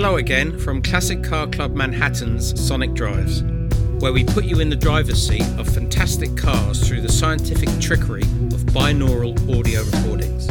Hello again from Classic Car Club Manhattan's Sonic Drives, where we put you in the driver's seat of fantastic cars through the scientific trickery of binaural audio recordings.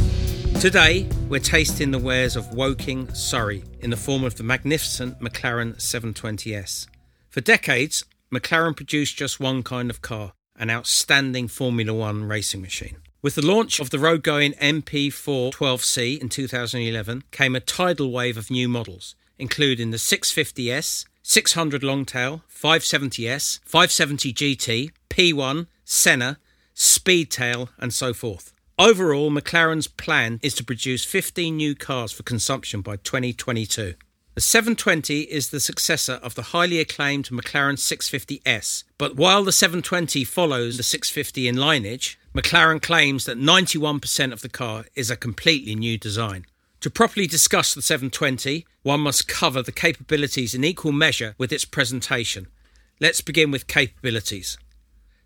Today, we're tasting the wares of Woking, Surrey, in the form of the magnificent McLaren 720S. For decades, McLaren produced just one kind of car an outstanding Formula One racing machine. With the launch of the road going MP4 12C in 2011 came a tidal wave of new models, including the 650S, 600 Longtail, 570S, 570 GT, P1, Senna, Speedtail, and so forth. Overall, McLaren's plan is to produce 15 new cars for consumption by 2022. The 720 is the successor of the highly acclaimed McLaren 650S, but while the 720 follows the 650 in lineage, McLaren claims that 91% of the car is a completely new design. To properly discuss the 720, one must cover the capabilities in equal measure with its presentation. Let's begin with capabilities.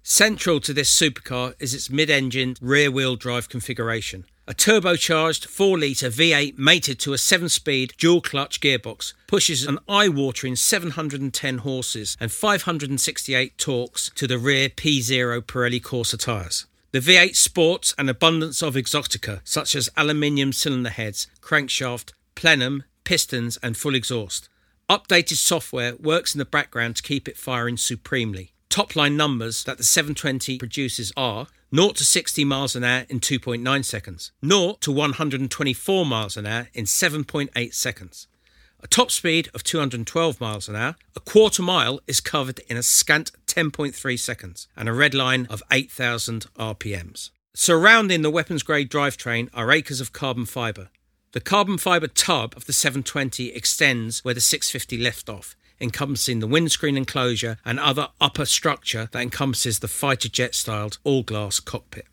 Central to this supercar is its mid engine rear wheel drive configuration. A turbocharged 4 litre V8 mated to a 7 speed dual clutch gearbox pushes an eye watering 710 horses and 568 torques to the rear P Zero Pirelli Corsa tyres. The V8 sports an abundance of exotica, such as aluminium cylinder heads, crankshaft, plenum, pistons, and full exhaust. Updated software works in the background to keep it firing supremely. Top line numbers that the 720 produces are 0 to 60 miles an hour in 2.9 seconds, 0 to 124 miles an hour in 7.8 seconds. A top speed of 212 miles an hour, a quarter mile is covered in a scant 10.3 seconds, and a red line of 8,000 RPMs. Surrounding the weapons grade drivetrain are acres of carbon fibre. The carbon fibre tub of the 720 extends where the 650 left off, encompassing the windscreen enclosure and other upper structure that encompasses the fighter jet styled all glass cockpit.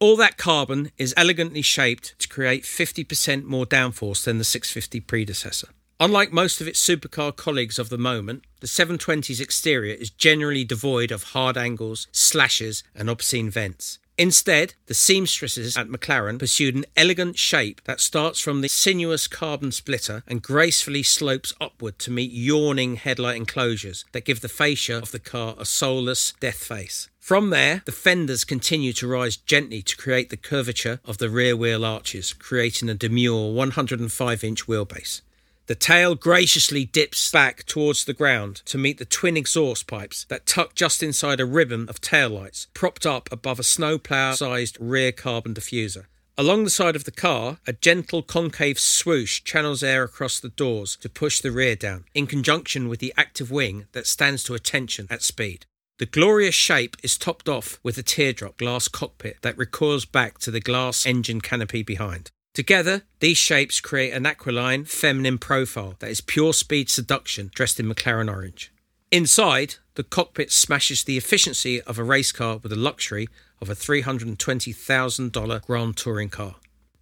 All that carbon is elegantly shaped to create 50% more downforce than the 650 predecessor. Unlike most of its supercar colleagues of the moment, the 720's exterior is generally devoid of hard angles, slashes, and obscene vents. Instead, the seamstresses at McLaren pursued an elegant shape that starts from the sinuous carbon splitter and gracefully slopes upward to meet yawning headlight enclosures that give the fascia of the car a soulless death face. From there, the fenders continue to rise gently to create the curvature of the rear wheel arches, creating a demure 105 inch wheelbase. The tail graciously dips back towards the ground to meet the twin exhaust pipes that tuck just inside a ribbon of taillights, propped up above a snowplow sized rear carbon diffuser. Along the side of the car, a gentle concave swoosh channels air across the doors to push the rear down, in conjunction with the active wing that stands to attention at speed. The glorious shape is topped off with a teardrop glass cockpit that recoils back to the glass engine canopy behind. Together, these shapes create an aquiline, feminine profile that is pure speed seduction dressed in McLaren orange. Inside, the cockpit smashes the efficiency of a race car with the luxury of a $320,000 Grand Touring car.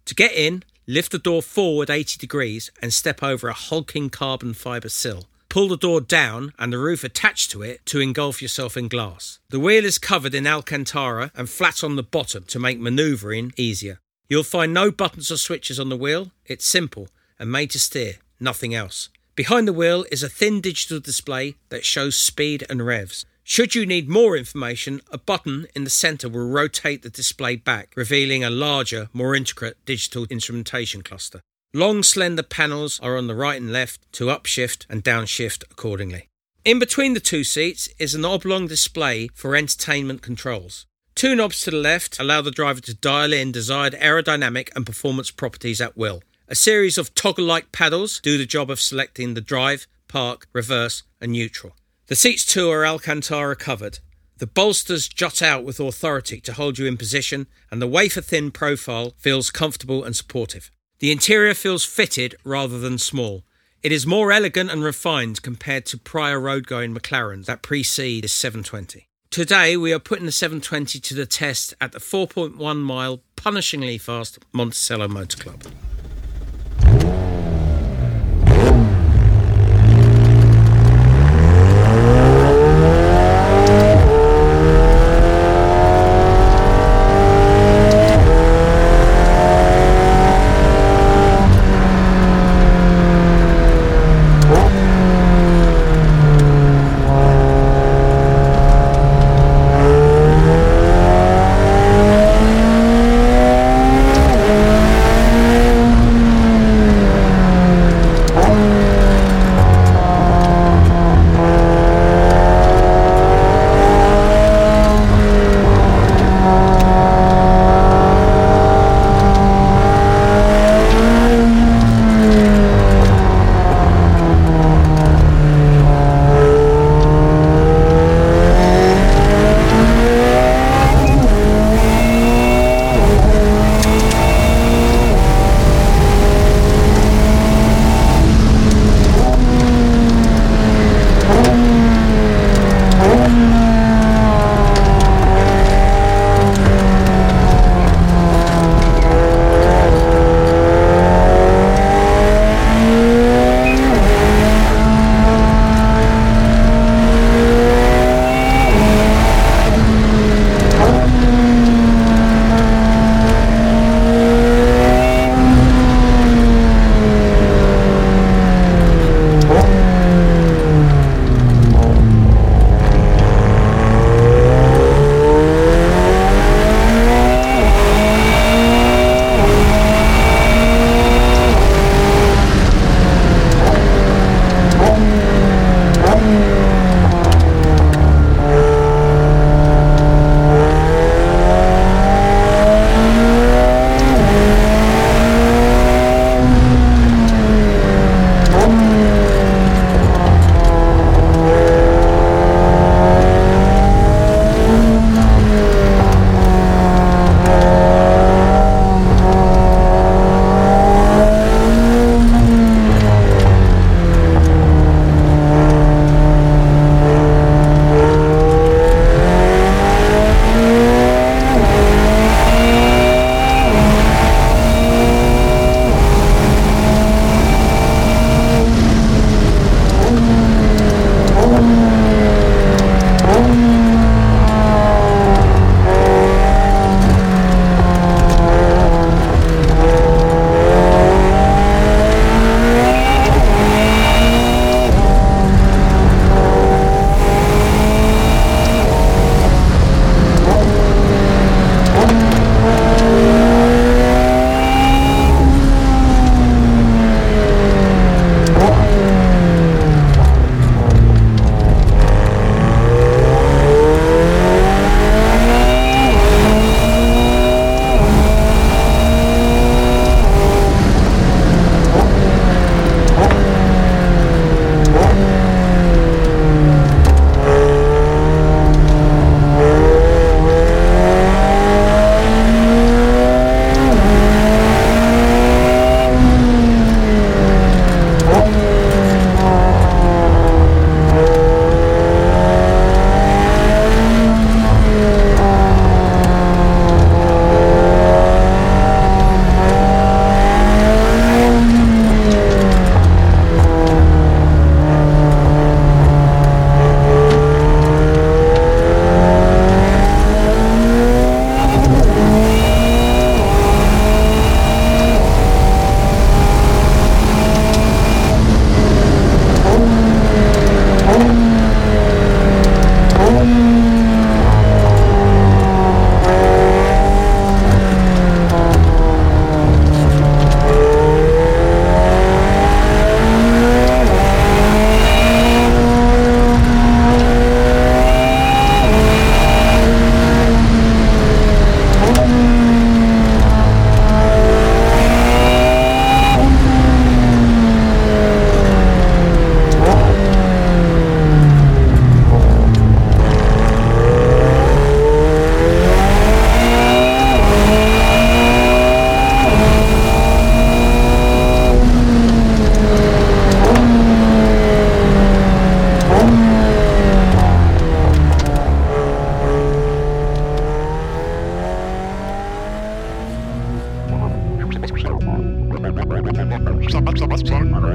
To get in, lift the door forward 80 degrees and step over a hulking carbon fibre sill. Pull the door down and the roof attached to it to engulf yourself in glass. The wheel is covered in Alcantara and flat on the bottom to make manoeuvring easier. You'll find no buttons or switches on the wheel. It's simple and made to steer, nothing else. Behind the wheel is a thin digital display that shows speed and revs. Should you need more information, a button in the centre will rotate the display back, revealing a larger, more intricate digital instrumentation cluster. Long, slender panels are on the right and left to upshift and downshift accordingly. In between the two seats is an oblong display for entertainment controls. Two knobs to the left allow the driver to dial in desired aerodynamic and performance properties at will. A series of toggle like paddles do the job of selecting the drive, park, reverse, and neutral. The seats too are Alcantara covered. The bolsters jut out with authority to hold you in position, and the wafer thin profile feels comfortable and supportive. The interior feels fitted rather than small. It is more elegant and refined compared to prior road going McLarens that precede the 720. Today, we are putting the 720 to the test at the 4.1 mile, punishingly fast Monticello Motor Club.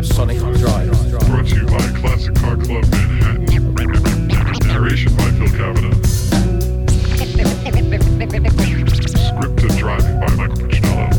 Sonic Drive. Brought to you by Classic Car Club Manhattan. Narration by Phil Cavanaugh. Scripted driving by Michael Puccinello.